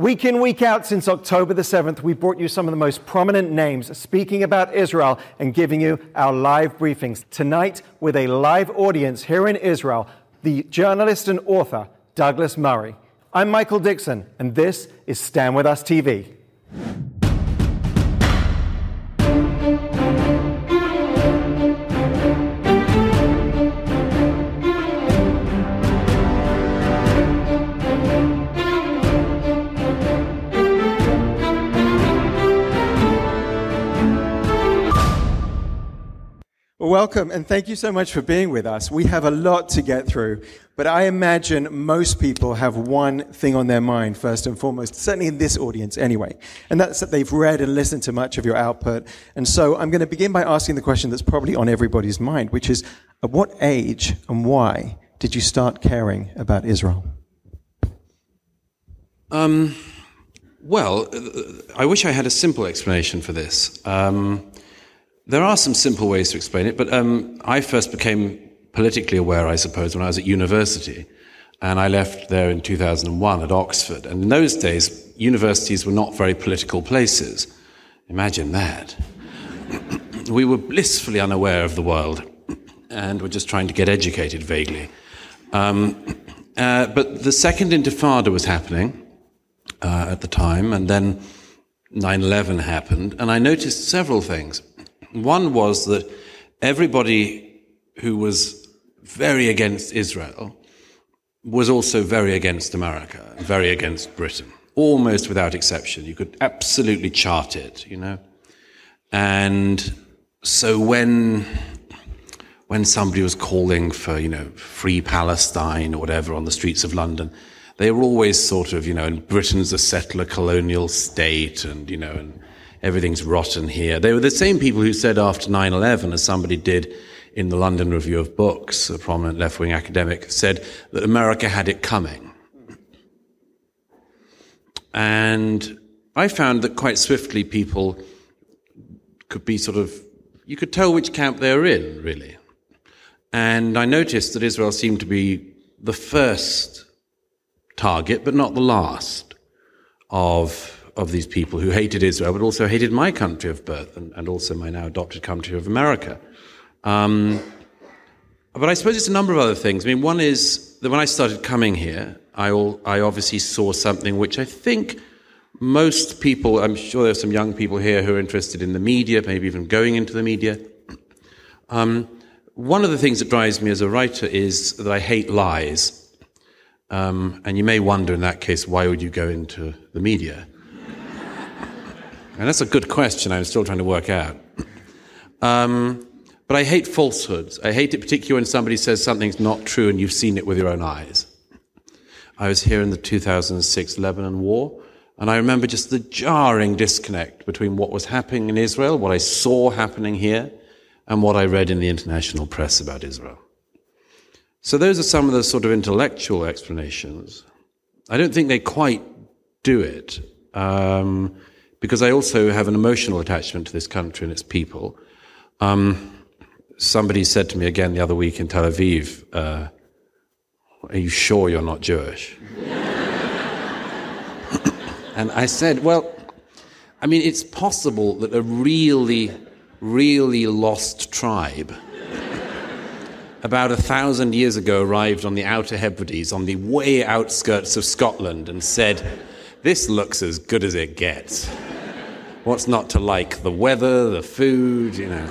Week in, week out since October the 7th, we brought you some of the most prominent names speaking about Israel and giving you our live briefings. Tonight, with a live audience here in Israel, the journalist and author Douglas Murray. I'm Michael Dickson, and this is Stand With Us TV. Welcome and thank you so much for being with us. We have a lot to get through, but I imagine most people have one thing on their mind first and foremost, certainly in this audience anyway, and that's that they've read and listened to much of your output. And so I'm going to begin by asking the question that's probably on everybody's mind, which is at what age and why did you start caring about Israel? Um, well, I wish I had a simple explanation for this. Um, there are some simple ways to explain it, but um, I first became politically aware, I suppose, when I was at university. And I left there in 2001 at Oxford. And in those days, universities were not very political places. Imagine that. we were blissfully unaware of the world and were just trying to get educated vaguely. Um, uh, but the Second Intifada was happening uh, at the time, and then 9 11 happened, and I noticed several things. One was that everybody who was very against Israel was also very against America, very against Britain, almost without exception. You could absolutely chart it, you know. And so when when somebody was calling for, you know, free Palestine or whatever on the streets of London, they were always sort of, you know, and Britain's a settler colonial state and, you know, and everything's rotten here. They were the same people who said after 9-11, as somebody did in the London Review of Books, a prominent left-wing academic, said that America had it coming. And I found that quite swiftly people could be sort of, you could tell which camp they were in, really. And I noticed that Israel seemed to be the first target, but not the last, of of these people who hated Israel, but also hated my country of birth and, and also my now adopted country of America. Um, but I suppose it's a number of other things. I mean, one is that when I started coming here, I, all, I obviously saw something which I think most people, I'm sure there are some young people here who are interested in the media, maybe even going into the media. Um, one of the things that drives me as a writer is that I hate lies. Um, and you may wonder in that case, why would you go into the media? And that's a good question I'm still trying to work out. Um, but I hate falsehoods. I hate it particularly when somebody says something's not true and you've seen it with your own eyes. I was here in the 2006 Lebanon war, and I remember just the jarring disconnect between what was happening in Israel, what I saw happening here, and what I read in the international press about Israel. So those are some of the sort of intellectual explanations. I don't think they quite do it. Um, because I also have an emotional attachment to this country and its people. Um, somebody said to me again the other week in Tel Aviv, uh, Are you sure you're not Jewish? and I said, Well, I mean, it's possible that a really, really lost tribe about a thousand years ago arrived on the Outer Hebrides, on the way outskirts of Scotland, and said, This looks as good as it gets. What's not to like? The weather, the food, you know.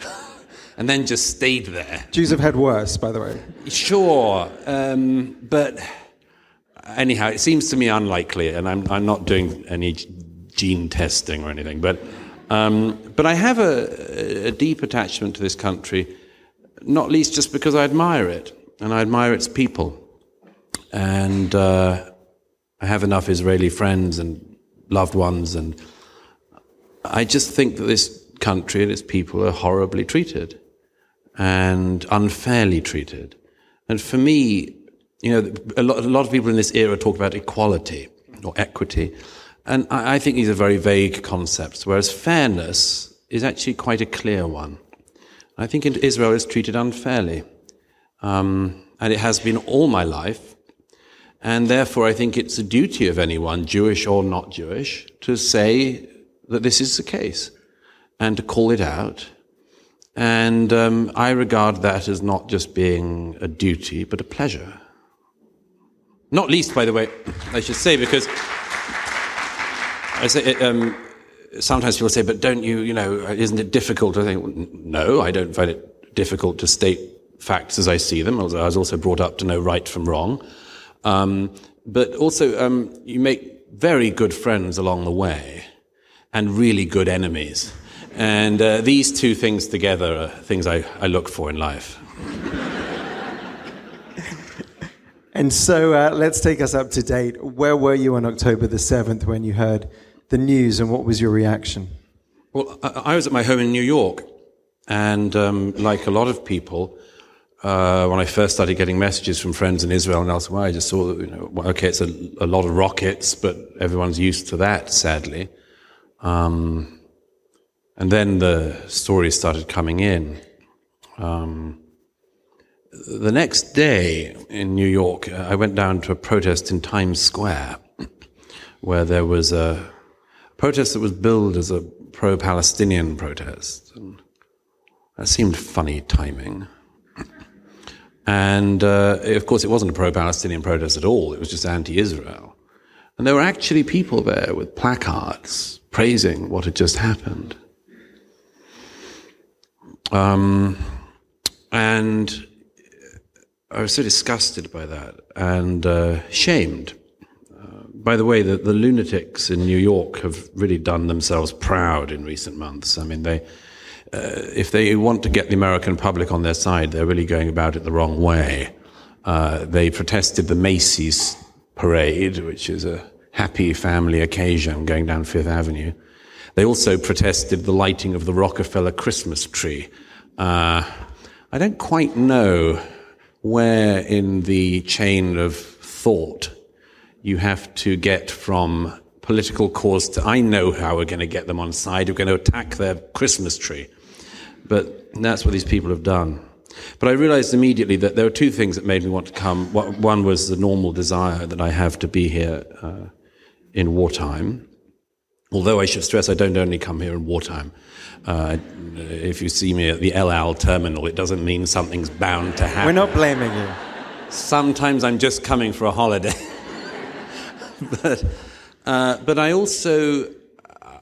and then just stayed there. Jews have had worse, by the way. Sure, um, but anyhow, it seems to me unlikely, and I'm, I'm not doing any gene testing or anything, but, um, but I have a, a, deep attachment to this country, not least just because I admire it, and I admire its people. And uh, I have enough Israeli friends and loved ones. And I just think that this country and its people are horribly treated and unfairly treated. And for me, you know, a lot, a lot of people in this era talk about equality or equity. And I, I think these are very vague concepts, whereas fairness is actually quite a clear one. I think Israel is treated unfairly. Um, and it has been all my life. And therefore, I think it's a duty of anyone, Jewish or not Jewish, to say that this is the case and to call it out. And um, I regard that as not just being a duty, but a pleasure. Not least, by the way, I should say, because I say, um, sometimes people say, but don't you, you know, isn't it difficult? I think, no, I don't find it difficult to state facts as I see them. I was also brought up to know right from wrong. Um, but also, um, you make very good friends along the way and really good enemies. And uh, these two things together are things I, I look for in life. and so uh, let's take us up to date. Where were you on October the 7th when you heard the news and what was your reaction? Well, I, I was at my home in New York. And um, like a lot of people, uh, when I first started getting messages from friends in Israel and elsewhere, I just saw that, you know, okay, it's a, a lot of rockets, but everyone's used to that, sadly. Um, and then the stories started coming in. Um, the next day in New York, uh, I went down to a protest in Times Square, where there was a protest that was billed as a pro Palestinian protest. And that seemed funny timing. And uh, of course, it wasn't a pro Palestinian protest at all, it was just anti Israel. And there were actually people there with placards praising what had just happened. Um, and I was so disgusted by that and uh, shamed. Uh, by the way, the, the lunatics in New York have really done themselves proud in recent months. I mean, they if they want to get the American public on their side, they're really going about it the wrong way. Uh, they protested the Macy's parade, which is a happy family occasion going down Fifth Avenue. They also protested the lighting of the Rockefeller Christmas tree. Uh, I don't quite know where in the chain of thought you have to get from political cause to I know how we're going to get them on side. We're going to attack their Christmas tree. But that's what these people have done. But I realized immediately that there were two things that made me want to come. One was the normal desire that I have to be here uh, in wartime. Although I should stress, I don't only come here in wartime. Uh, if you see me at the El Al terminal, it doesn't mean something's bound to happen. We're not blaming you. Sometimes I'm just coming for a holiday. but, uh, but I also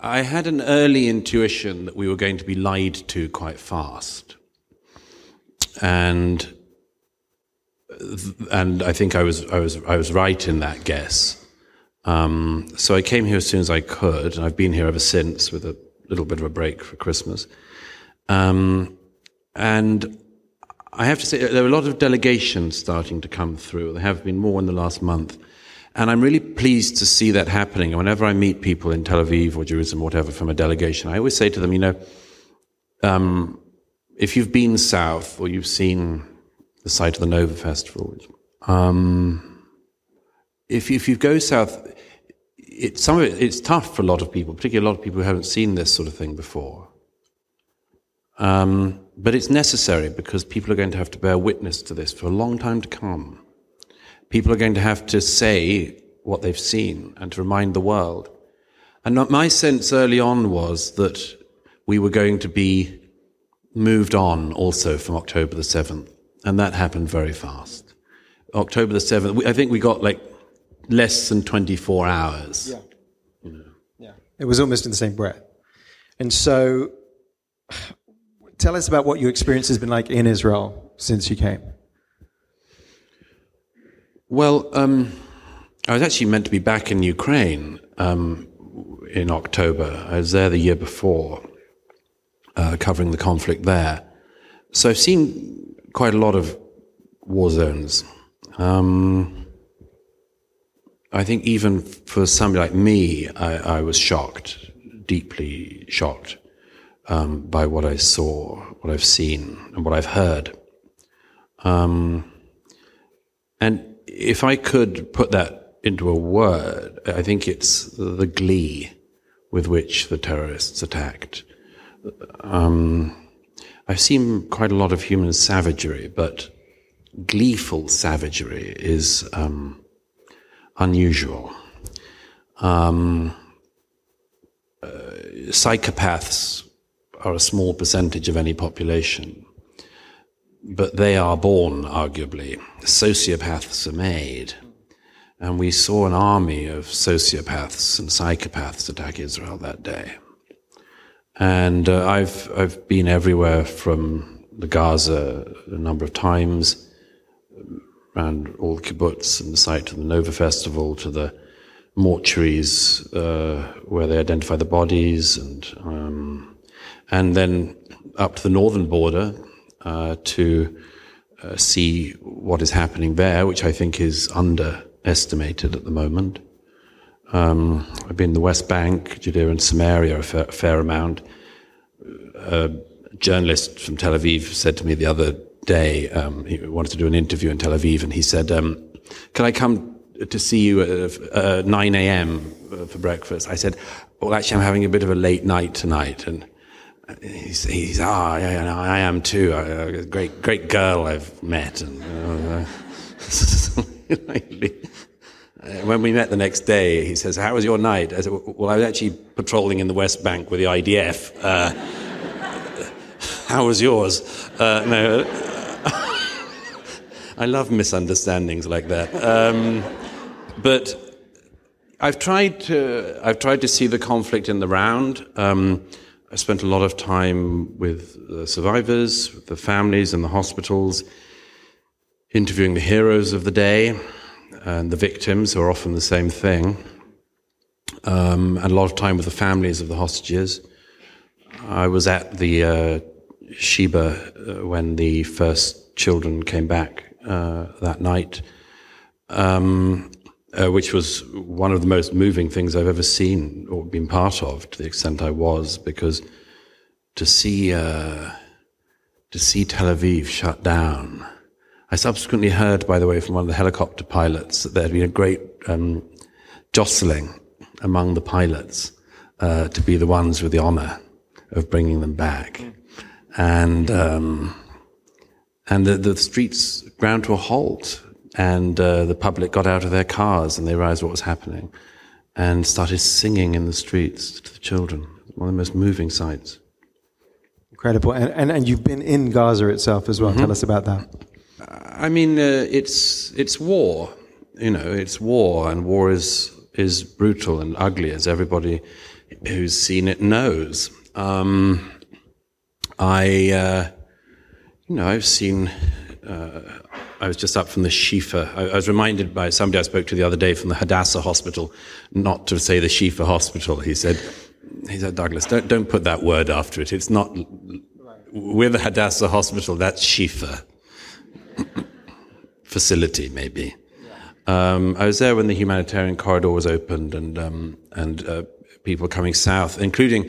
I had an early intuition that we were going to be lied to quite fast. And and I think I was I was I was right in that guess. Um, so I came here as soon as I could, and I've been here ever since with a little bit of a break for Christmas. Um, and I have to say, there are a lot of delegations starting to come through. There have been more in the last month. And I'm really pleased to see that happening. Whenever I meet people in Tel Aviv or Jerusalem, or whatever, from a delegation, I always say to them, you know, um, if you've been south or you've seen the site of the Nova Festival, um, if, if you go south, it, some of it, it's tough for a lot of people, particularly a lot of people who haven't seen this sort of thing before. Um, but it's necessary because people are going to have to bear witness to this for a long time to come. People are going to have to say what they've seen and to remind the world. And my sense early on was that we were going to be moved on also from October the 7th. And that happened very fast. October the 7th, I think we got like less than 24 hours. Yeah. You know. Yeah. It was almost in the same breath. And so tell us about what your experience has been like in Israel since you came. Well, um, I was actually meant to be back in Ukraine um, in October. I was there the year before, uh, covering the conflict there. So I've seen quite a lot of war zones. Um, I think even for somebody like me, I, I was shocked, deeply shocked um, by what I saw, what I've seen, and what I've heard. Um, and if I could put that into a word, I think it's the glee with which the terrorists attacked. Um, I've seen quite a lot of human savagery, but gleeful savagery is um, unusual. Um, uh, psychopaths are a small percentage of any population, but they are born, arguably. Sociopaths are made. And we saw an army of sociopaths and psychopaths attack Israel that day. And uh, I've, I've been everywhere from the Gaza a number of times, around all the kibbutz and the site of the Nova Festival to the mortuaries uh, where they identify the bodies, and um, and then up to the northern border uh, to uh, see what is happening there, which I think is underestimated at the moment. Um, I've been in the West Bank, Judea and Samaria a fair, fair amount. A journalist from Tel Aviv said to me the other day, um, he wanted to do an interview in Tel Aviv, and he said, um, Can I come to see you at uh, 9 a.m. for breakfast? I said, Well, actually, I'm having a bit of a late night tonight. And he's, he's ah, yeah, yeah, I am too. A great, great girl I've met. And, uh, when we met the next day, he says, How was your night? I said, Well, I was actually patrolling in the West Bank with the IDF. Uh, how was yours? Uh, no. I love misunderstandings like that. Um, but I've tried to I've tried to see the conflict in the round. Um, I spent a lot of time with the survivors, with the families in the hospitals, interviewing the heroes of the day and the victims, who are often the same thing, um, and a lot of time with the families of the hostages. I was at the uh, Sheba uh, when the first children came back uh, that night, um, uh, which was one of the most moving things I've ever seen or been part of, to the extent I was, because to see uh, to see Tel Aviv shut down. I subsequently heard, by the way, from one of the helicopter pilots that there had been a great um, jostling among the pilots uh, to be the ones with the honor of bringing them back, and um, and the, the streets ground to a halt and uh, the public got out of their cars and they realized what was happening and started singing in the streets to the children. One of the most moving sights. Incredible. And, and, and you've been in Gaza itself as well. Mm-hmm. Tell us about that. I mean, uh, it's, it's war. You know, it's war, and war is, is brutal and ugly, as everybody who's seen it knows. Um, I, uh, you know, I've seen uh, I was just up from the Shifa. I, I, was reminded by somebody I spoke to the other day from the Hadassah Hospital, not to say the Shifa Hospital. He said, he said, Douglas, don't, don't put that word after it. It's not, we're the Hadassah Hospital, that's Shifa. Facility, maybe. Um, I was there when the humanitarian corridor was opened and, um, and uh, people coming south, including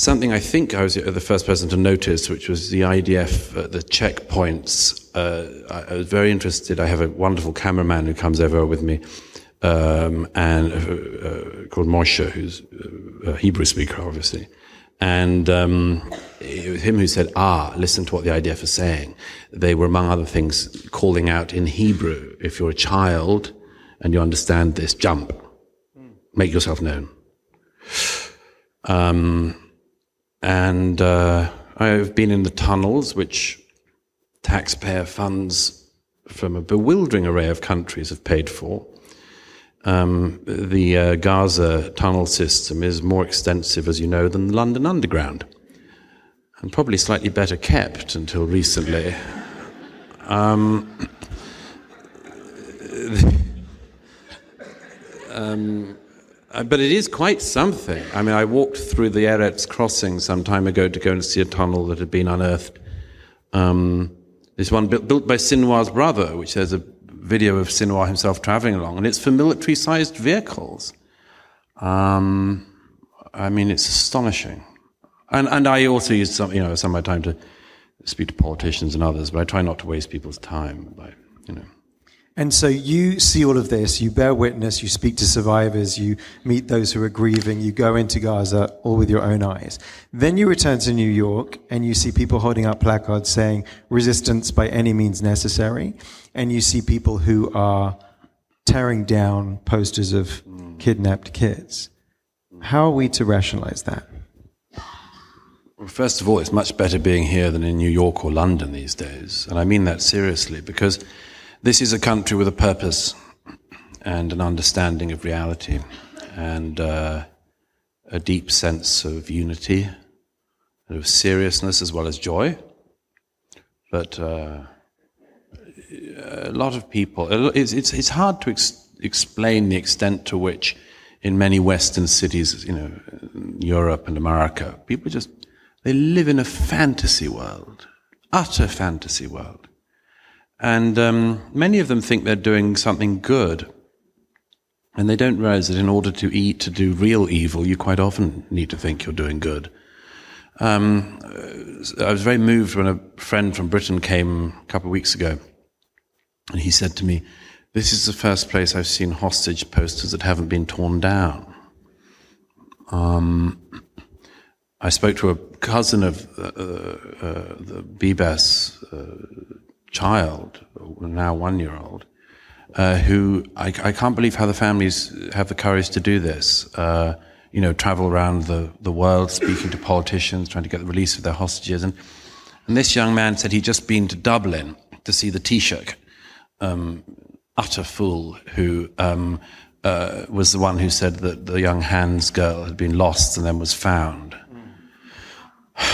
something I think I was the first person to notice, which was the IDF, uh, the checkpoints. Uh, I, I, was very interested. I have a wonderful cameraman who comes over with me, um, and uh, uh called Moshe, who's a Hebrew speaker, obviously. And um, it was him who said, "Ah, listen to what the IDF is saying." They were, among other things, calling out in Hebrew, "If you're a child and you understand this, jump, make yourself known." Um, and uh, I've been in the tunnels, which taxpayer funds from a bewildering array of countries have paid for. Um, the uh, Gaza tunnel system is more extensive, as you know, than the London Underground, and probably slightly better kept until recently. Um, um, uh, but it is quite something. I mean, I walked through the Erez crossing some time ago to go and see a tunnel that had been unearthed. Um, this one built, built by Sinwar's brother, which there's a video of Sinwar himself traveling along, and it's for military-sized vehicles. Um, I mean, it's astonishing. And, and I also use some, you know, some of my time to speak to politicians and others, but I try not to waste people's time by, you know. And so you see all of this, you bear witness, you speak to survivors, you meet those who are grieving, you go into Gaza all with your own eyes. Then you return to New York and you see people holding up placards saying resistance by any means necessary. And you see people who are tearing down posters of kidnapped kids. How are we to rationalize that? Well, first of all, it's much better being here than in New York or London these days. And I mean that seriously because this is a country with a purpose and an understanding of reality and uh, a deep sense of unity and of seriousness as well as joy. But uh, a lot of people, it's, it's, it's hard to ex- explain the extent to which in many Western cities, you know, Europe and America, people just they live in a fantasy world, utter fantasy world. And um, many of them think they're doing something good. And they don't realize that in order to eat, to do real evil, you quite often need to think you're doing good. Um, I was very moved when a friend from Britain came a couple of weeks ago. And he said to me, This is the first place I've seen hostage posters that haven't been torn down. Um, I spoke to a cousin of uh, uh, the Bibas uh, child, now one year old, uh, who I, I, can't believe how the families have the courage to do this. Uh, you know, travel around the, the world speaking to politicians, trying to get the release of their hostages. And, and this young man said he'd just been to Dublin to see the Taoiseach, um, utter fool, who um, uh, was the one who said that the young Hand girl had been lost and then was found.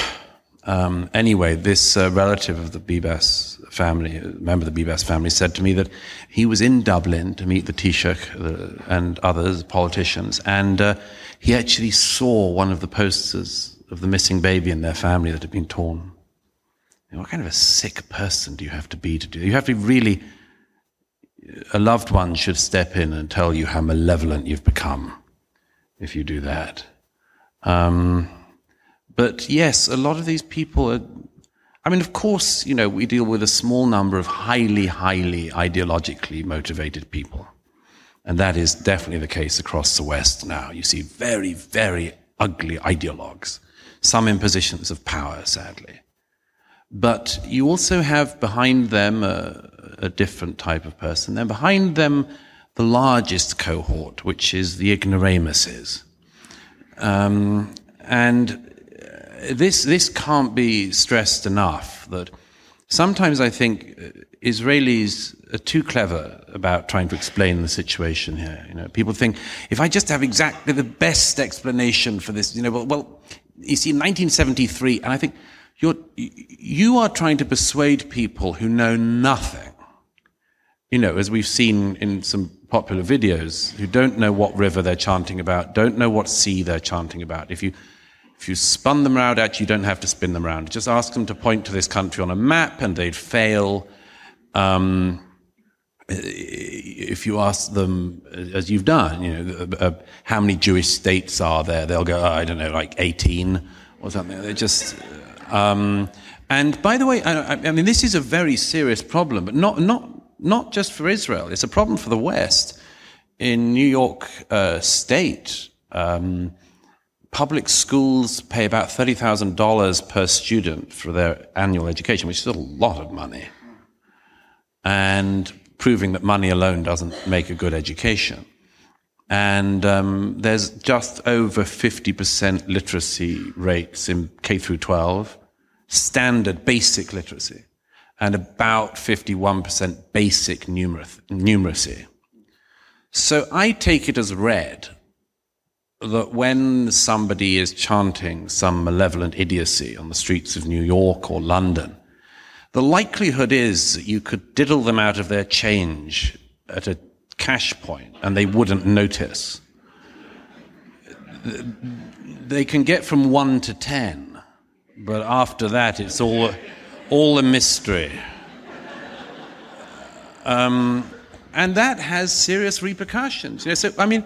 Um, anyway, this uh, relative of the Bibas family, a member of the Bibas family, said to me that he was in Dublin to meet the Taoiseach and others, politicians, and uh, he actually saw one of the posters of the missing baby in their family that had been torn. What kind of a sick person do you have to be to do? You have to really. A loved one should step in and tell you how malevolent you've become if you do that. Um, but yes, a lot of these people are. I mean, of course, you know, we deal with a small number of highly, highly ideologically motivated people. And that is definitely the case across the West now. You see very, very ugly ideologues, some in positions of power, sadly. But you also have behind them a, a different type of person. Then behind them, the largest cohort, which is the ignoramuses. Um, and this, this can't be stressed enough that sometimes I think uh, Israelis are too clever about trying to explain the situation here. You know, people think if I just have exactly the best explanation for this, you know, well, well you see, in 1973, and I think you're, you are trying to persuade people who know nothing. You know, as we've seen in some popular videos, who don't know what river they're chanting about, don't know what sea they're chanting about. If you if you spun them around, actually, you don't have to spin them around. Just ask them to point to this country on a map and they'd fail. Um, if you ask them, as you've done, you know, uh, how many Jewish states are there, they'll go, oh, I don't know, like 18 or something. They just. Um, and by the way, I, I, mean, this is a very serious problem, but not, not, not just for Israel. It's a problem for the West. In New York uh, State, um, public schools pay about $30,000 per student for their annual education, which is a lot of money. And proving that money alone doesn't make a good education. And um, there's just over 50% literacy rates in K through 12, standard basic literacy, and about 51% basic numeracy. So I take it as read that when somebody is chanting some malevolent idiocy on the streets of New York or London, the likelihood is that you could diddle them out of their change at a cash point and they wouldn't notice. They can get from one to ten, but after that it's all, all a mystery. Um, and that has serious repercussions. You know, so, I mean,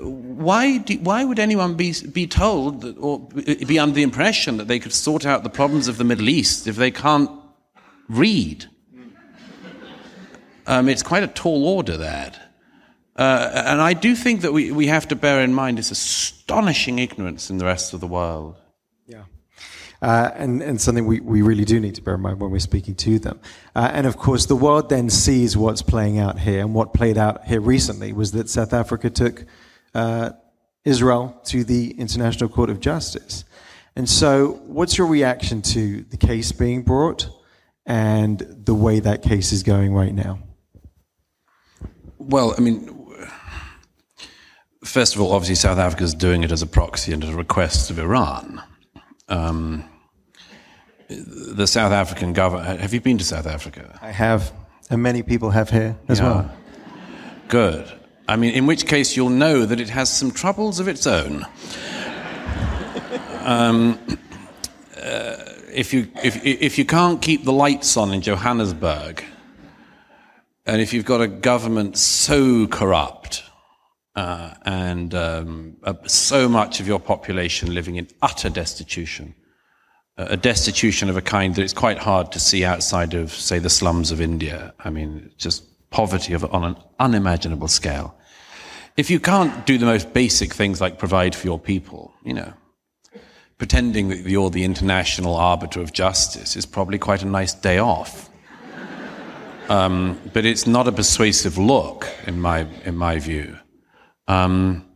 why, do, why would anyone be, be told that, or be under the impression that they could sort out the problems of the Middle East if they can't read? Um, it's quite a tall order, that. Uh, and I do think that we, we have to bear in mind this astonishing ignorance in the rest of the world. Uh, and, and something we, we really do need to bear in mind when we're speaking to them. Uh, and of course, the world then sees what's playing out here. And what played out here recently was that South Africa took uh, Israel to the International Court of Justice. And so, what's your reaction to the case being brought and the way that case is going right now? Well, I mean, first of all, obviously, South Africa is doing it as a proxy and at a request of Iran. Um, the South African government. Have you been to South Africa? I have, and many people have here as yeah. well. Good. I mean, in which case you'll know that it has some troubles of its own. um, uh, if you if if you can't keep the lights on in Johannesburg, and if you've got a government so corrupt uh, and um, uh, so much of your population living in utter destitution, uh, a destitution of a kind that it's quite hard to see outside of, say, the slums of India. I mean, just poverty of, on an unimaginable scale. If you can't do the most basic things like provide for your people, you know, pretending that you're the international arbiter of justice is probably quite a nice day off. Um, but it's not a persuasive look, in my, in my view. Um,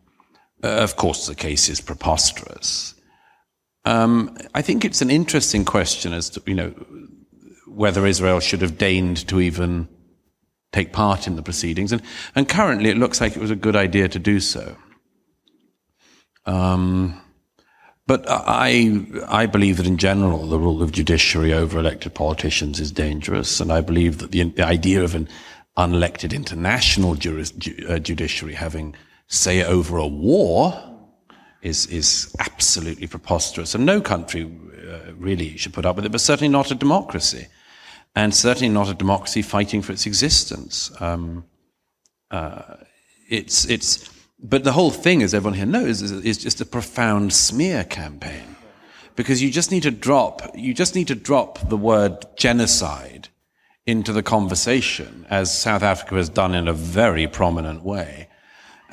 uh, of course, the case is preposterous. Um, I think it's an interesting question as to, you know, whether Israel should have deigned to even take part in the proceedings. And, and currently it looks like it was a good idea to do so. Um, but I, I believe that in general, the rule of judiciary over elected politicians is dangerous. And I believe that the, the idea of an unelected international juris, ju, uh, judiciary having say over a war is, is absolutely preposterous. And no country uh, really should put up with it, but certainly not a democracy. And certainly not a democracy fighting for its existence. Um, uh, it's, it's, but the whole thing, as everyone here knows, is, is just a profound smear campaign. Because you just need to drop, you just need to drop the word genocide into the conversation, as South Africa has done in a very prominent way.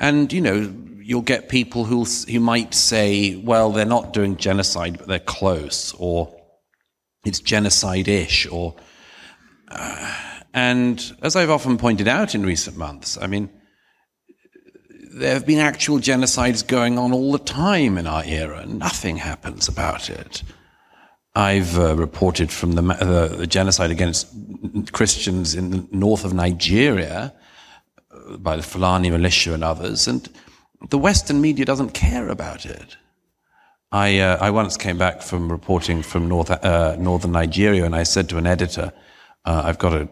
And, you know, you'll get people who who might say, well, they're not doing genocide, but they're close, or it's genocide-ish, or, uh, and as I've often pointed out in recent months, I mean, there have been actual genocides going on all the time in our era. Nothing happens about it. I've uh, reported from the, uh, the, genocide against Christians in the north of Nigeria by the Fulani militia and others, and the Western media doesn't care about it. I, uh, I once came back from reporting from North, uh, northern Nigeria, and I said to an editor, uh, "I've got a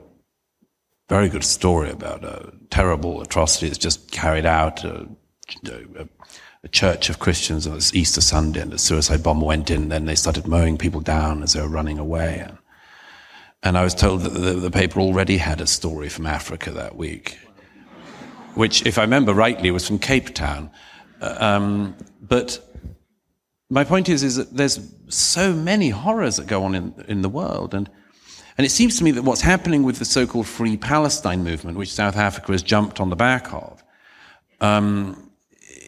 very good story about a terrible atrocity that's just carried out." A, a, a church of Christians on Easter Sunday, and a suicide bomber went in. and Then they started mowing people down as they were running away. And, and I was told that the, the paper already had a story from Africa that week which, if I remember rightly, was from Cape Town. Uh, um, but my point is, is that there's so many horrors that go on in, in the world. And, and it seems to me that what's happening with the so-called Free Palestine movement, which South Africa has jumped on the back of, um,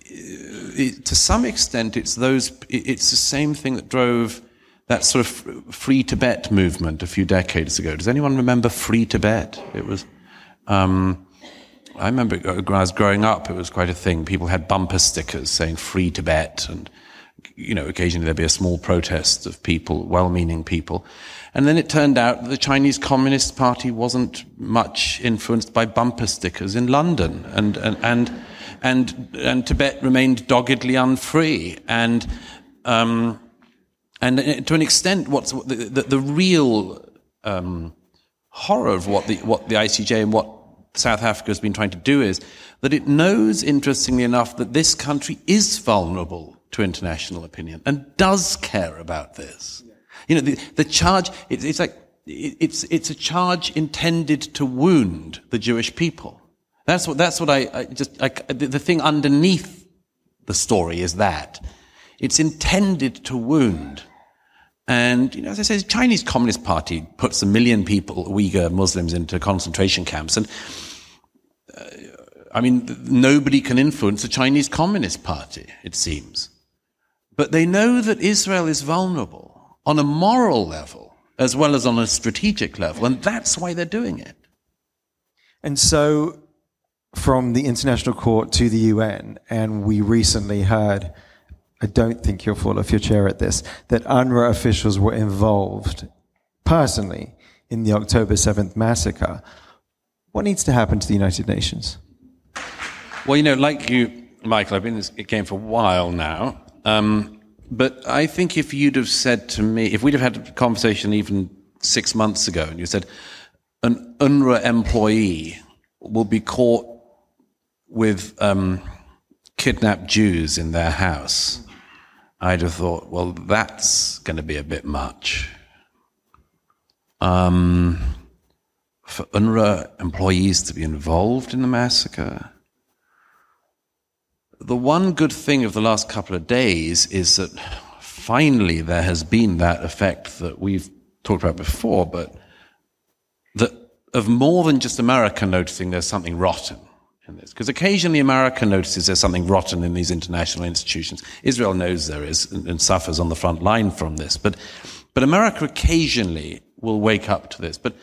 it, to some extent, it's those, it's the same thing that drove that sort of Free Tibet movement a few decades ago. Does anyone remember Free Tibet? It was, um, I remember when I was growing up, it was quite a thing. People had bumper stickers saying free Tibet and, you know, occasionally there'd be a small protest of people, well-meaning people. And then it turned out that the Chinese Communist Party wasn't much influenced by bumper stickers in London and, and, and, and, and Tibet remained doggedly unfree. And, um, and to an extent, what's the, the, the real, um, horror of what the, what the ICJ and what South Africa has been trying to do is that it knows, interestingly enough, that this country is vulnerable to international opinion and does care about this. You know, the, the charge, it, it's like, it, it's, it's a charge intended to wound the Jewish people. That's what, that's what I, I just, I, the, the thing underneath the story is that. It's intended to wound. And, you know, as I say, the Chinese Communist Party puts a million people, Uyghur Muslims, into concentration camps. And, uh, I mean, nobody can influence the Chinese Communist Party, it seems. But they know that Israel is vulnerable. on a moral level as well as on a strategic level. And that's why they're doing it. And so, from the International Court to the UN, and we recently heard, I don't think you'll fall off your chair at this, that UNRWA officials were involved personally in the October 7th massacre. What needs to happen to the United Nations? Well, you know, like you, Michael, I've been in this game for a while now. Um, but I think if you'd have said to me, if we'd have had a conversation even six months ago, and you said, an UNRWA employee will be caught with um, kidnapped Jews in their house, I'd have thought, well, that's going to be a bit much. Um, for UNRWA employees to be involved in the massacre. The one good thing of the last couple of days is that finally there has been that effect that we've talked about before, but that of more than just America noticing there's something rotten in this. Because occasionally America notices there's something rotten in these international institutions. Israel knows there is and, and suffers on the front line from this. But, but America occasionally will wake up to this. But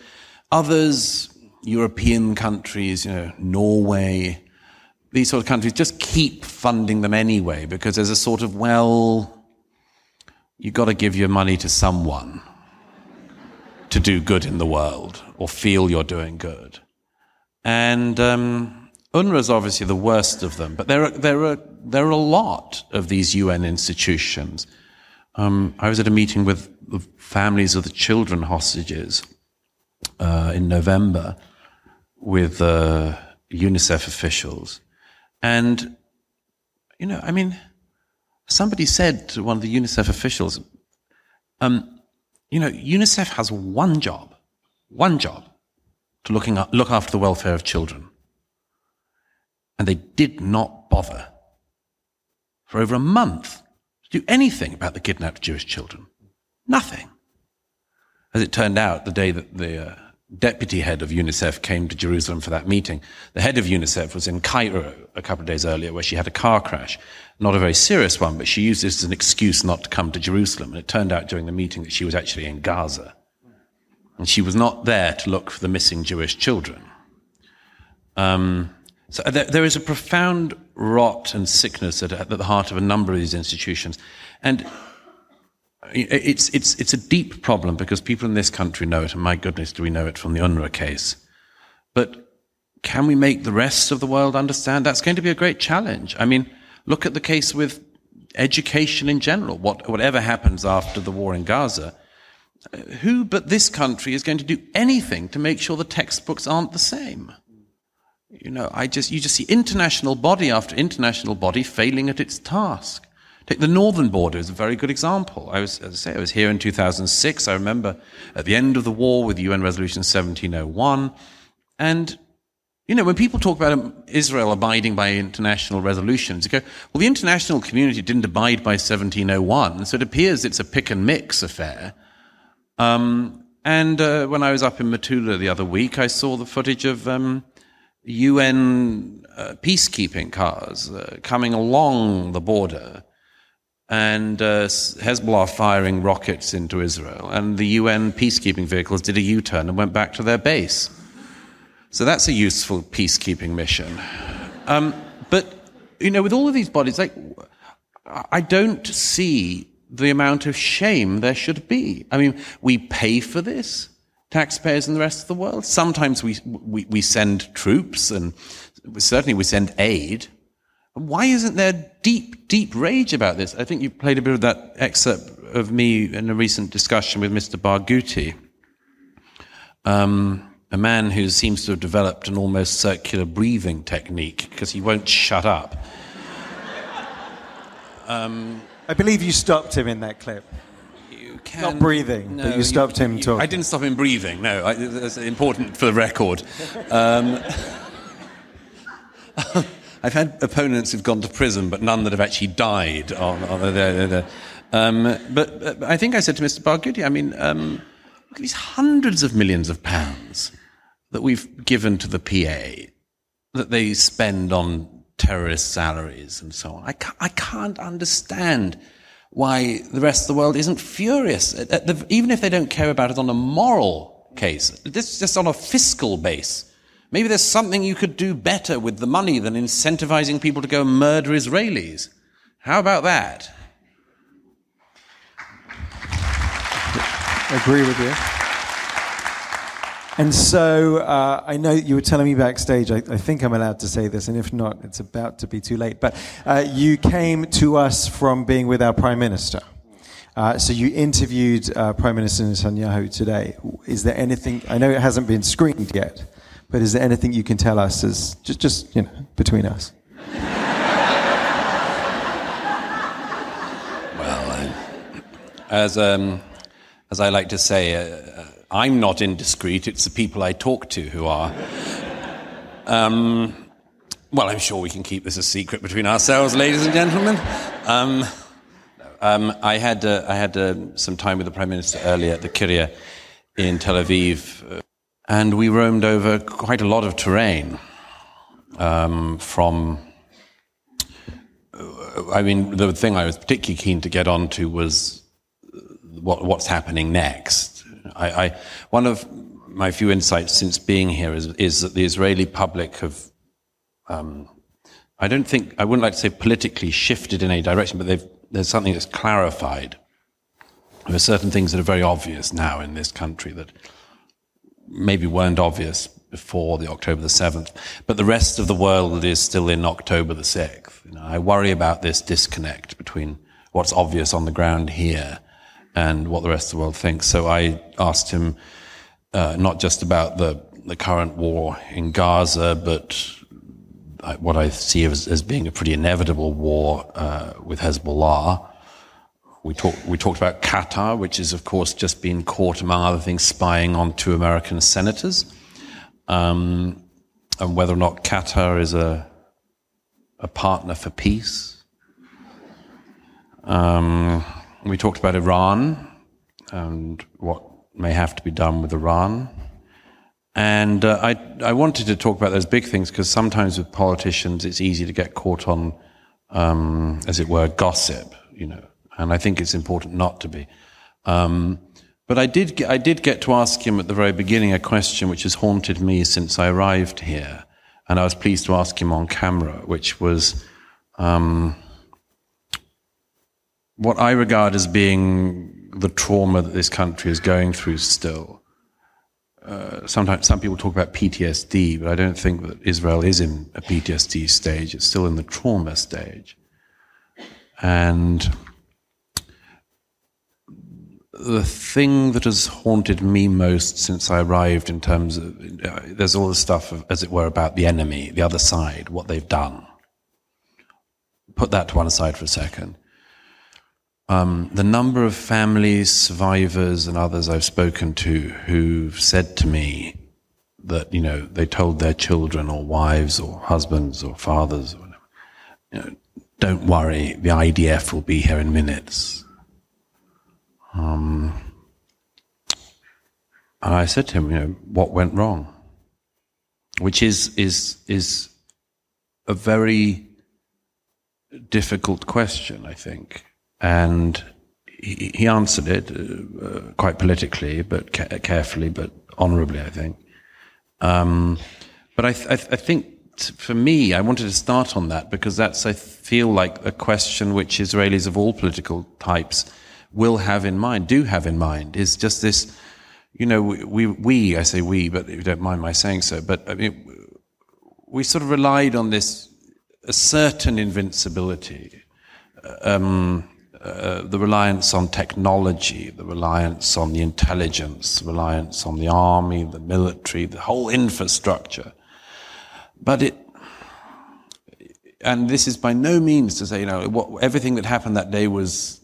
others, European countries, you know, Norway, these sort of countries just keep funding them anyway because there's a sort of, well, you've got to give your money to someone to do good in the world or feel you're doing good. And um, UNRWA is obviously the worst of them, but there are, there are, there are a lot of these UN institutions. Um, I was at a meeting with the families of the children hostages uh, in November with uh, UNICEF officials. And, you know, I mean, somebody said to one of the UNICEF officials, um, you know, UNICEF has one job, one job to looking up, look after the welfare of children. And they did not bother for over a month to do anything about the kidnapped Jewish children. Nothing. As it turned out, the day that the uh, deputy head of UNICEF came to Jerusalem for that meeting, the head of UNICEF was in Cairo a couple of days earlier where she had a car crash. Not a very serious one, but she used this as an excuse not to come to Jerusalem. And it turned out during the meeting that she was actually in Gaza. And she was not there to look for the missing Jewish children. Um, so there, there is a profound rot and sickness at, at the heart of a number of these institutions. And it's, it's, it's a deep problem because people in this country know it, and my goodness, do we know it from the UNRWA case. But can we make the rest of the world understand? That's going to be a great challenge. I mean, look at the case with education in general. What, whatever happens after the war in Gaza, uh, who but this country is going to do anything to make sure the textbooks aren't the same? You know, I just, you just see international body after international body failing at its task. Take the northern border as a very good example. I was, as I say, I was here in 2006. I remember at the end of the war with UN Resolution 1701. And, you know, when people talk about Israel abiding by international resolutions, you go, well, the international community didn't abide by 1701, so it appears it's a pick and mix affair. Um, and uh, when I was up in Metula the other week, I saw the footage of um, UN uh, peacekeeping cars uh, coming along the border and uh, Hezbollah firing rockets into Israel, and the UN peacekeeping vehicles did a U turn and went back to their base. So that's a useful peacekeeping mission. Um, but, you know, with all of these bodies, like, I don't see the amount of shame there should be. I mean, we pay for this, taxpayers in the rest of the world. Sometimes we, we, we send troops, and certainly we send aid. Why isn't there deep, deep rage about this? I think you played a bit of that excerpt of me in a recent discussion with Mr. Barghouti, um, a man who seems to have developed an almost circular breathing technique because he won't shut up. Um, I believe you stopped him in that clip. Can, Not breathing, no, but you stopped you, him you, talking. I didn't stop him breathing, no. I, that's important for the record. Um, I've had opponents who've gone to prison, but none that have actually died. On, on the, the, the, um, but, but, I think I said to Mr. Barghouti, I mean, um, look at these hundreds of millions of pounds that we've given to the PA that they spend on terrorist salaries and so on. I can't, I can't understand why the rest of the world isn't furious, uh, uh, the, even if they don't care about it on a moral case. This is just on a fiscal base. Maybe there's something you could do better with the money than incentivizing people to go murder Israelis. How about that? agree with you. And so uh, I know you were telling me backstage, I, I, think I'm allowed to say this, and if not, it's about to be too late. But uh, you came to us from being with our Prime Minister. Uh, so you interviewed uh, Prime Minister Netanyahu today. Is there anything, I know it hasn't been screened yet, but is there anything you can tell us as just, just you know, between us? well, as um, as I like to say, uh, uh, I'm not indiscreet, it's the people I talk to who are. Um, well, I'm sure we can keep this a secret between ourselves, ladies and gentlemen. Um, um, I had, uh, I had uh, some time with the Prime Minister earlier at the Kirya in Tel Aviv, uh, and we roamed over quite a lot of terrain um, from. Uh, I mean, the thing I was particularly keen to get onto was what, what's happening next. I, I, one of my few insights since being here is, is that the Israeli public have, um, I don't think, I wouldn't like to say politically shifted in any direction, but there's something that's clarified. There are certain things that are very obvious now in this country that maybe weren't obvious before the October the 7th, but the rest of the world is still in October the 6th. You know, I worry about this disconnect between what's obvious on the ground here and what the rest of the world thinks. So I asked him uh, not just about the, the current war in Gaza, but what I see as, as being a pretty inevitable war uh, with Hezbollah. We, talk, we talked about Qatar, which is, of course, just been caught, among other things, spying on two American senators, um, and whether or not Qatar is a, a partner for peace. Um, we talked about Iran and what may have to be done with Iran. And uh, I, I wanted to talk about those big things because sometimes with politicians it's easy to get caught on, um, as it were, gossip, you know. And I think it's important not to be. Um, but I did, I did get to ask him at the very beginning a question which has haunted me since I arrived here. And I was pleased to ask him on camera, which was, um, what I regard as being the trauma that this country is going through still. Uh, sometimes some people talk about PTSD, but I don't think that Israel is in a PTSD stage. It's still in the trauma stage. And the thing that has haunted me most since I arrived, in terms of uh, there's all this stuff, of, as it were, about the enemy, the other side, what they've done. Put that to one side for a second. Um, the number of families, survivors, and others I've spoken to who've said to me that, you know, they told their children or wives or husbands or fathers or whatever, you know, don't worry, the IDF will be here in minutes. Um, and I said to him, you know, what went wrong? Which is, is, is a very difficult question, I think. And he, he answered it uh, quite politically, but ca- carefully, but honorably, I think. Um, but I, th- I, th- I think t- for me, I wanted to start on that because that's, I feel like, a question which Israelis of all political types will have in mind, do have in mind, is just this, you know, we, we, I say we, but you don't mind my saying so, but I mean, we sort of relied on this, a certain invincibility. Um, uh, the reliance on technology, the reliance on the intelligence, reliance on the army, the military, the whole infrastructure. But it, and this is by no means to say, you know, what, everything that happened that day was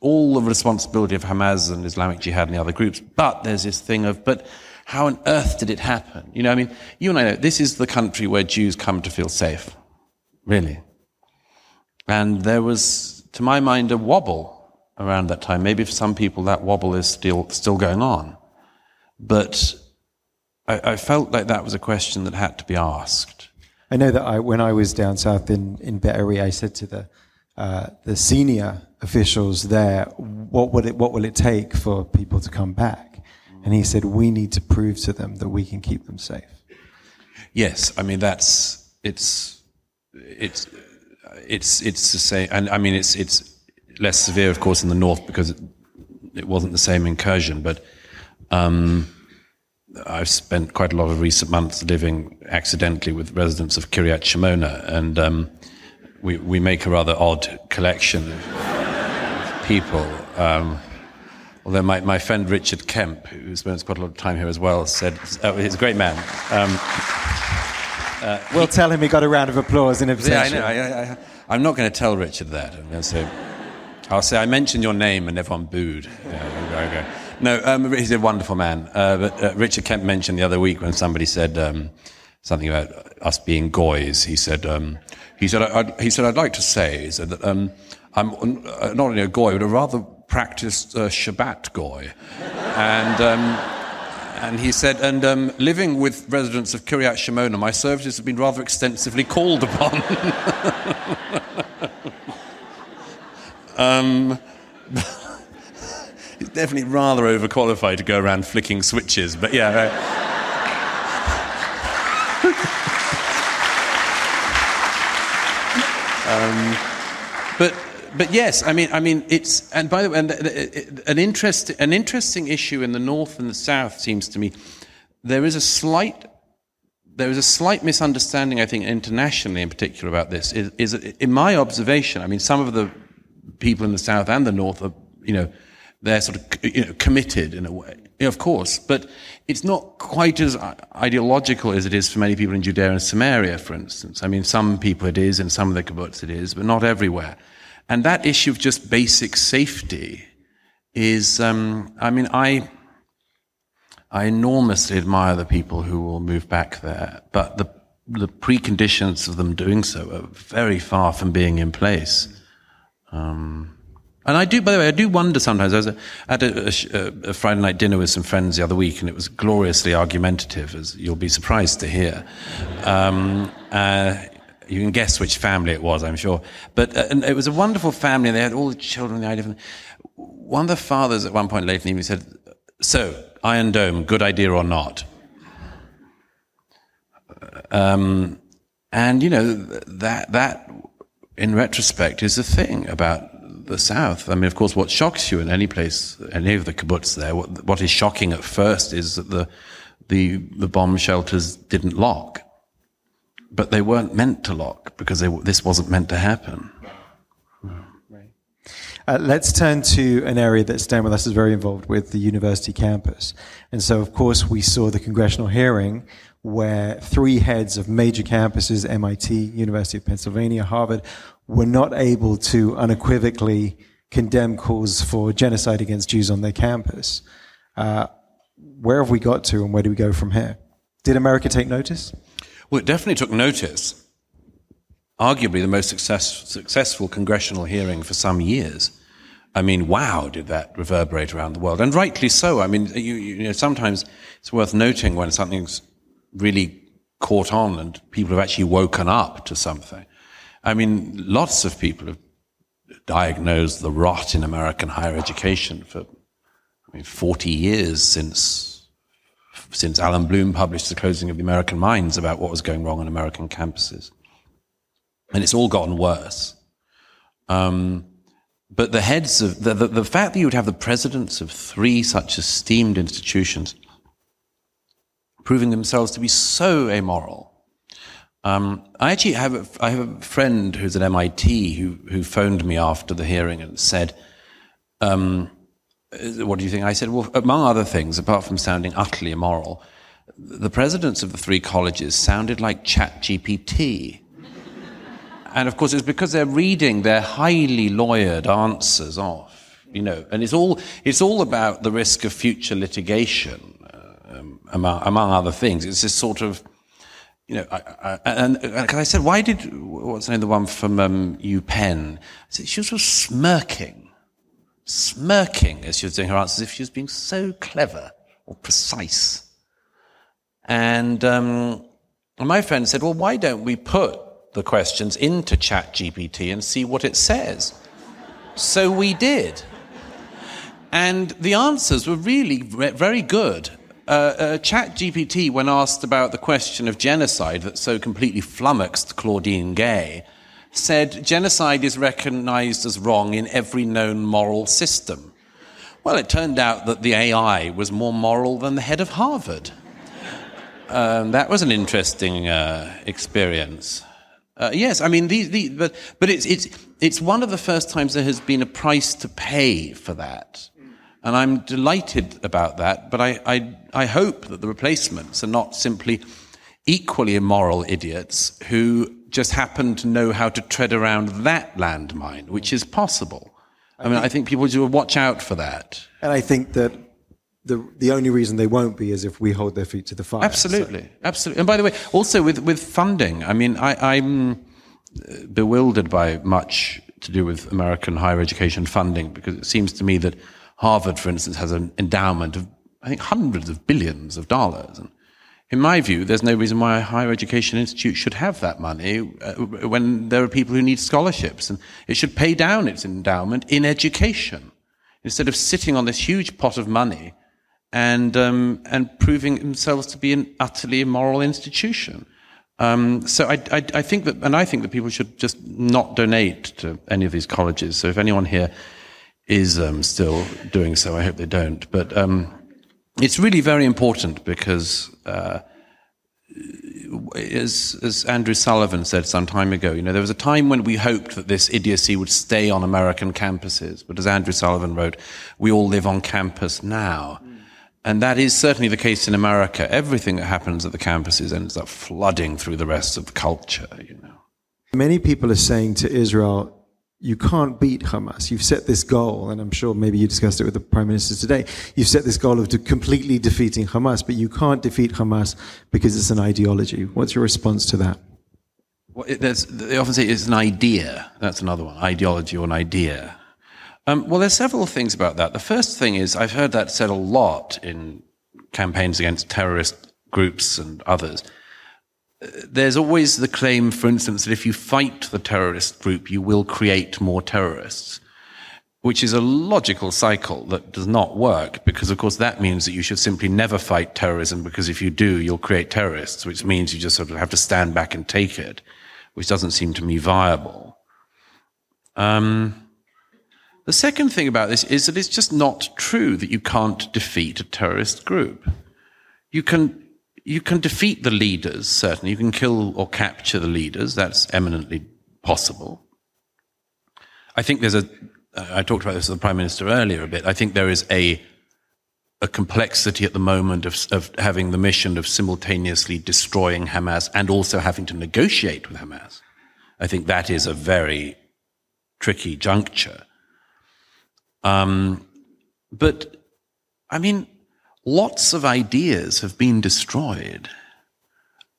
all the responsibility of Hamas and Islamic Jihad and the other groups. But there's this thing of, but how on earth did it happen? You know, I mean, you and I know this is the country where Jews come to feel safe. Really. And there was to my mind, a wobble around that time. Maybe for some people that wobble is still, still going on. But I, I felt like that was a question that had to be asked. I know that I, when I was down south in, in Be'eri, I said to the uh, the senior officials there, what, would it, what will it take for people to come back? And he said, we need to prove to them that we can keep them safe. Yes, I mean that's it's it's it's it's the same, and I mean it's it's less severe, of course, in the north because it, it wasn't the same incursion. But um, I've spent quite a lot of recent months living accidentally with residents of Kiryat Shmona, and um, we we make a rather odd collection of people. Um, although my, my friend Richard Kemp, who spends quite a lot of time here as well, said oh, he's a great man. Um, uh, we'll he, tell him he got a round of applause in a Yeah, I know. I, am not going to tell Richard that. I'm going to say, I'll say I mentioned your name and everyone booed. Yeah, okay. No, um, he's a wonderful man. Uh, but uh, Richard Kemp mentioned the other week when somebody said um, something about us being goys. He said, um, he said, I'd, he said, I'd like to say, he said that um, I'm not only a goy, but a rather practiced uh, Shabbat goy, and. And he said, and um, living with residents of Kiryat Shmona, my services have been rather extensively called upon. um, he's definitely rather overqualified to go around flicking switches, but yeah. um, but yes, I mean, I mean, it's and by the way, uh, uh, uh, an interest, an interesting issue in the north and the south seems to me. There is a slight, there is a slight misunderstanding, I think, internationally in particular about this. Is, is in my observation, I mean, some of the people in the south and the north are, you know, they're sort of you know, committed in a way, of course, but it's not quite as ideological as it is for many people in Judea and Samaria, for instance. I mean, some people it is, and some of the kibbutz it is, but not everywhere. And that issue of just basic safety is, um, I mean, I, I enormously admire the people who will move back there, but the, the preconditions of them doing so are very far from being in place. Um, and I do, by the way, I do wonder sometimes. I was at a, a, a, Friday night dinner with some friends the other week, and it was gloriously argumentative, as you'll be surprised to hear. Um, uh, you can guess which family it was, I'm sure. But uh, it was a wonderful family. They had all the children. They had one of the fathers at one point late in the evening said, "So Iron Dome, good idea or not?" Um, and you know that that in retrospect is the thing about the South. I mean, of course, what shocks you in any place, any of the kibbutz there, what, what is shocking at first is that the the the bomb shelters didn't lock but they weren't meant to lock because they, this wasn't meant to happen. Uh, let's turn to an area that StandWithUs is very involved with, the university campus. And so, of course, we saw the congressional hearing where three heads of major campuses, MIT, University of Pennsylvania, Harvard, were not able to unequivocally condemn calls for genocide against Jews on their campus. Uh, where have we got to and where do we go from here? Did America take notice? Well, it definitely took notice. Arguably the most success, successful congressional hearing for some years. I mean, wow, did that reverberate around the world? And rightly so. I mean, you, you know, sometimes it's worth noting when something's really caught on and people have actually woken up to something. I mean, lots of people have diagnosed the rot in American higher education for, I mean, 40 years since since Allan Bloom published The Closing of the American Minds about what was going wrong on American campuses. And it's all gotten worse. Um, but the heads of the, the, the, fact that you would have the presidents of three such esteemed institutions proving themselves to be so amoral. Um, I actually have a, I have a friend who's at MIT who, who phoned me after the hearing and said, um, what do you think? I said, well, among other things, apart from sounding utterly immoral, the presidents of the three colleges sounded like ChatGPT. and of course, it's because they're reading their highly lawyered answers off, you know, and it's all, it's all about the risk of future litigation, uh, um, among, among other things. It's this sort of, you know, I, I, and because I said, why did, what's the name, the one from um, UPenn? I said, she was smirking smirking as she was doing her answers, as if she was being so clever or precise. And, um, my friend said, well, why don't we put the questions into ChatGPT and see what it says. So we did. And the answers were really very good. Uh, uh, ChatGPT, when asked about the question of genocide that so completely flummoxed Claudine Gay, said genocide is recognized as wrong in every known moral system. Well, it turned out that the AI was more moral than the head of Harvard. Um, that was an interesting uh, experience. Uh, yes, I mean, the, the, but, but it's, it's, it's one of the first times there has been a price to pay for that. And I'm delighted about that, but I, I, I hope that the replacements are not simply equally immoral idiots who just happen to know how to tread around that landmine, which is possible. I, mean, I think people should watch out for that. And I think that the the only reason they won't be is if we hold their feet to the fire. Absolutely, so. absolutely. And by the way, also with with funding, I mean, I, I'm uh, bewildered by much to do with American higher education funding because it seems to me that Harvard, for instance, has an endowment of, I think, hundreds of billions of dollars. And in my view, there's no reason why a higher education institute should have that money uh, when there are people who need scholarships. And it should pay down its endowment in education instead of sitting on this huge pot of money and, um, and proving themselves to be an utterly immoral institution. Um, so I, I, I, think that, and I think that people should just not donate to any of these colleges. So if anyone here is um, still doing so. I hope they don't. But um, it's really very important because, uh, as, as Andrew Sullivan said some time ago, you know, there was a time when we hoped that this idiocy would stay on American campuses. But as Andrew Sullivan wrote, we all live on campus now. And that is certainly the case in America. Everything that happens at the campuses ends up flooding through the rest of the culture, you know. Many people are saying to Israel, you can't beat Hamas. You've set this goal, and I'm sure maybe you discussed it with the Prime Minister today. You've set this goal of completely defeating Hamas, but you can't defeat Hamas because it's an ideology. What's your response to that? Well, it, they often say it's an idea. That's another one, ideology or an idea. Um, well, there's several things about that. The first thing is I've heard that said a lot in campaigns against terrorist groups and others there's always the claim, for instance, that if you fight the terrorist group, you will create more terrorists, which is a logical cycle that does not work because, of course, that means that you should simply never fight terrorism because if you do, you'll create terrorists, which means you just sort of have to stand back and take it, which doesn't seem to me viable. Um, the second thing about this is that it's just not true that you can't defeat a terrorist group. You can you can defeat the leaders, certainly. You can kill or capture the leaders. That's eminently possible. I think there's a, I talked about this with the Prime Minister earlier a bit. I think there is a, a complexity at the moment of, of having the mission of simultaneously destroying Hamas and also having to negotiate with Hamas. I think that is a very tricky juncture. Um, but, I mean, lots of ideas have been destroyed.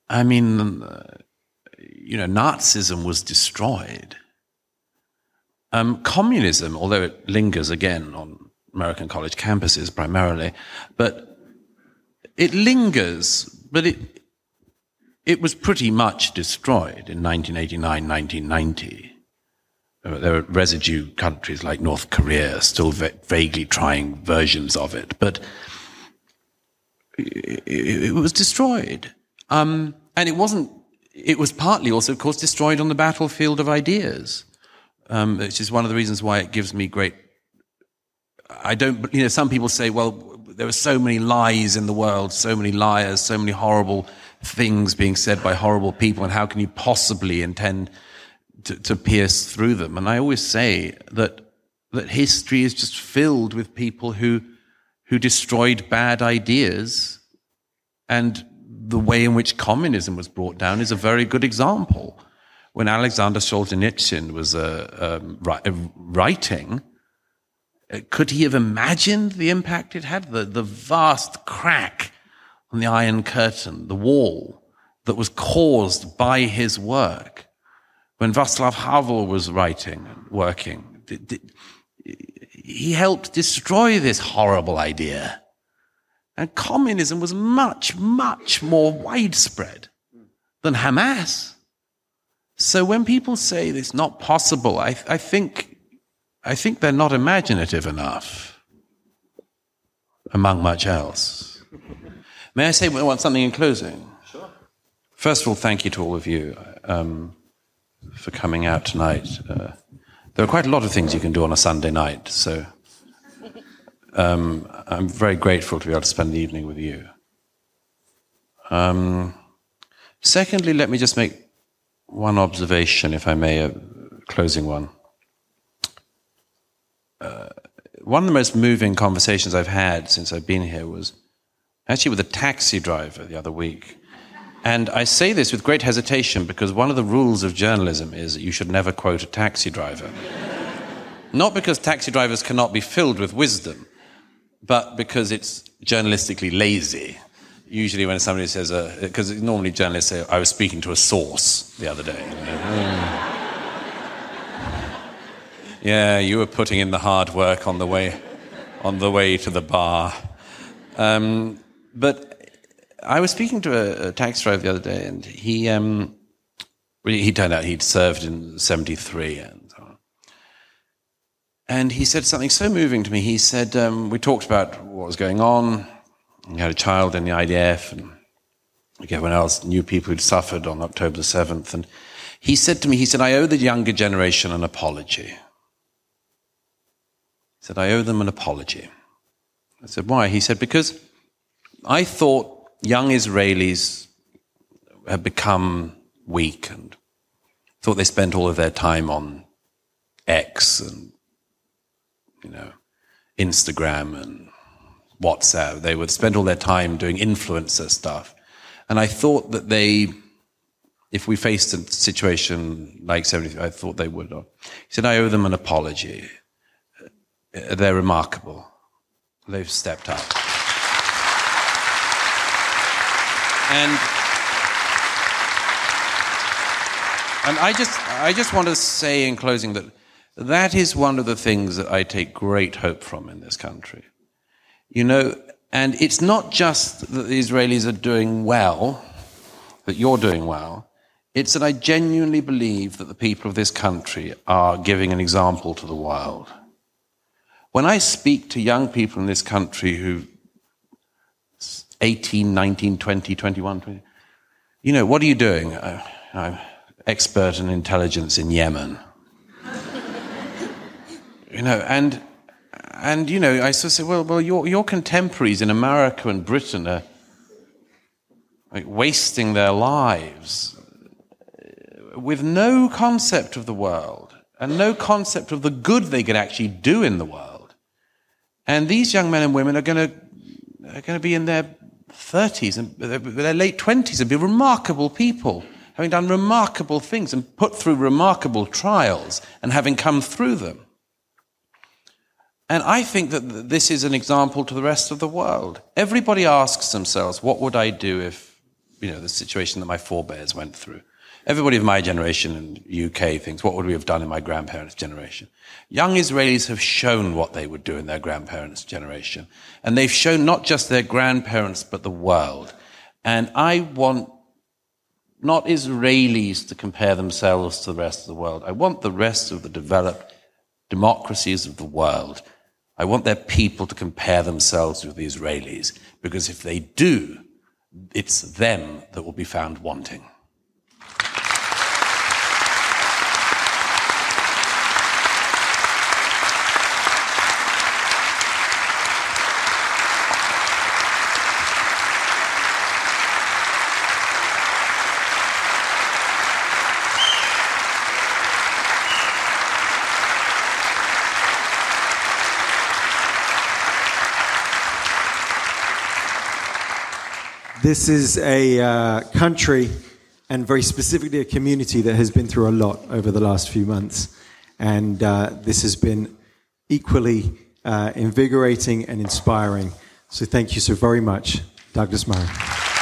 I mean, you know, Nazism was destroyed. Um, communism, although it lingers again on American college campuses primarily, but it lingers, but it, it was pretty much destroyed in 1989, 1990. There are residue countries like North Korea still vaguely trying versions of it, but it, was destroyed. Um, and it wasn't, it was partly also, of course, destroyed on the battlefield of ideas, um, which is one of the reasons why it gives me great. I don't, you know, some people say, well, there are so many lies in the world, so many liars, so many horrible things being said by horrible people, and how can you possibly intend to, to pierce through them? And I always say that, that history is just filled with people who who destroyed bad ideas. And the way in which communism was brought down is a very good example. When Alexander Solzhenitsyn was uh, um, writing, uh, could he have imagined the impact it had? The, the vast crack on the Iron Curtain, the wall that was caused by his work. When Václav Havel was writing and working, he helped destroy this horrible idea. And communism was much, much more widespread than Hamas. So when people say it's not possible, I, I think I think they're not imaginative enough, among much else. May I say want something in closing? Sure. First of all, thank you to all of you um, for coming out tonight. Uh, there are quite a lot of things you can do on a Sunday night, so um, I'm very grateful to be able to spend the evening with you. Um, secondly, let me just make one observation, if I may, a closing one. Uh, one of the most moving conversations I've had since I've been here was actually with a taxi driver the other week. And I say this with great hesitation because one of the rules of journalism is that you should never quote a taxi driver. Not because taxi drivers cannot be filled with wisdom, but because it's journalistically lazy. Usually, when somebody says, because uh, normally journalists say, I was speaking to a source the other day. yeah, you were putting in the hard work on the way, on the way to the bar. Um, but I was speaking to a, a, taxi driver the other day, and he, um, he turned out he'd served in 73. And and he said something so moving to me. He said, um, We talked about what was going on. He had a child in the IDF, and everyone else knew people who'd suffered on October the 7th. And he said to me, He said, I owe the younger generation an apology. He said, I owe them an apology. I said, Why? He said, Because I thought young Israelis had become weak and thought they spent all of their time on X and you know, Instagram and WhatsApp. They would spend all their time doing influencer stuff. And I thought that they, if we faced a situation like 70, I thought they would. He said, I owe them an apology. They're remarkable. They've stepped up. And, and I just, I just want to say in closing that that is one of the things that I take great hope from in this country. You know, and it's not just that the Israelis are doing well, that you're doing well. It's that I genuinely believe that the people of this country are giving an example to the world. When I speak to young people in this country who 18, 19, 20, 21, 20, you know, what are you doing? Uh, I'm expert in intelligence in Yemen. You know, and and you know, I sort of say, well, well, your your contemporaries in America and Britain are like wasting their lives uh, with no concept of the world and no concept of the good they could actually do in the world. And these young men and women are going to are going to be in their 30s and their late 20s and be remarkable people, having done remarkable things and put through remarkable trials and having come through them. And I think that this is an example to the rest of the world. Everybody asks themselves, what would I do if, you know, the situation that my forebears went through? Everybody of my generation in UK thinks, what would we have done in my grandparents' generation? Young Israelis have shown what they would do in their grandparents' generation. And they've shown not just their grandparents, but the world. And I want not Israelis to compare themselves to the rest of the world. I want the rest of the developed democracies of the world I want their people to compare themselves with the Israelis, because if they do, it's them that will be found wanting. This is a uh, country and very specifically a community that has been through a lot over the last few months. And uh, this has been equally uh, invigorating and inspiring. So thank you so very much, Douglas Murray.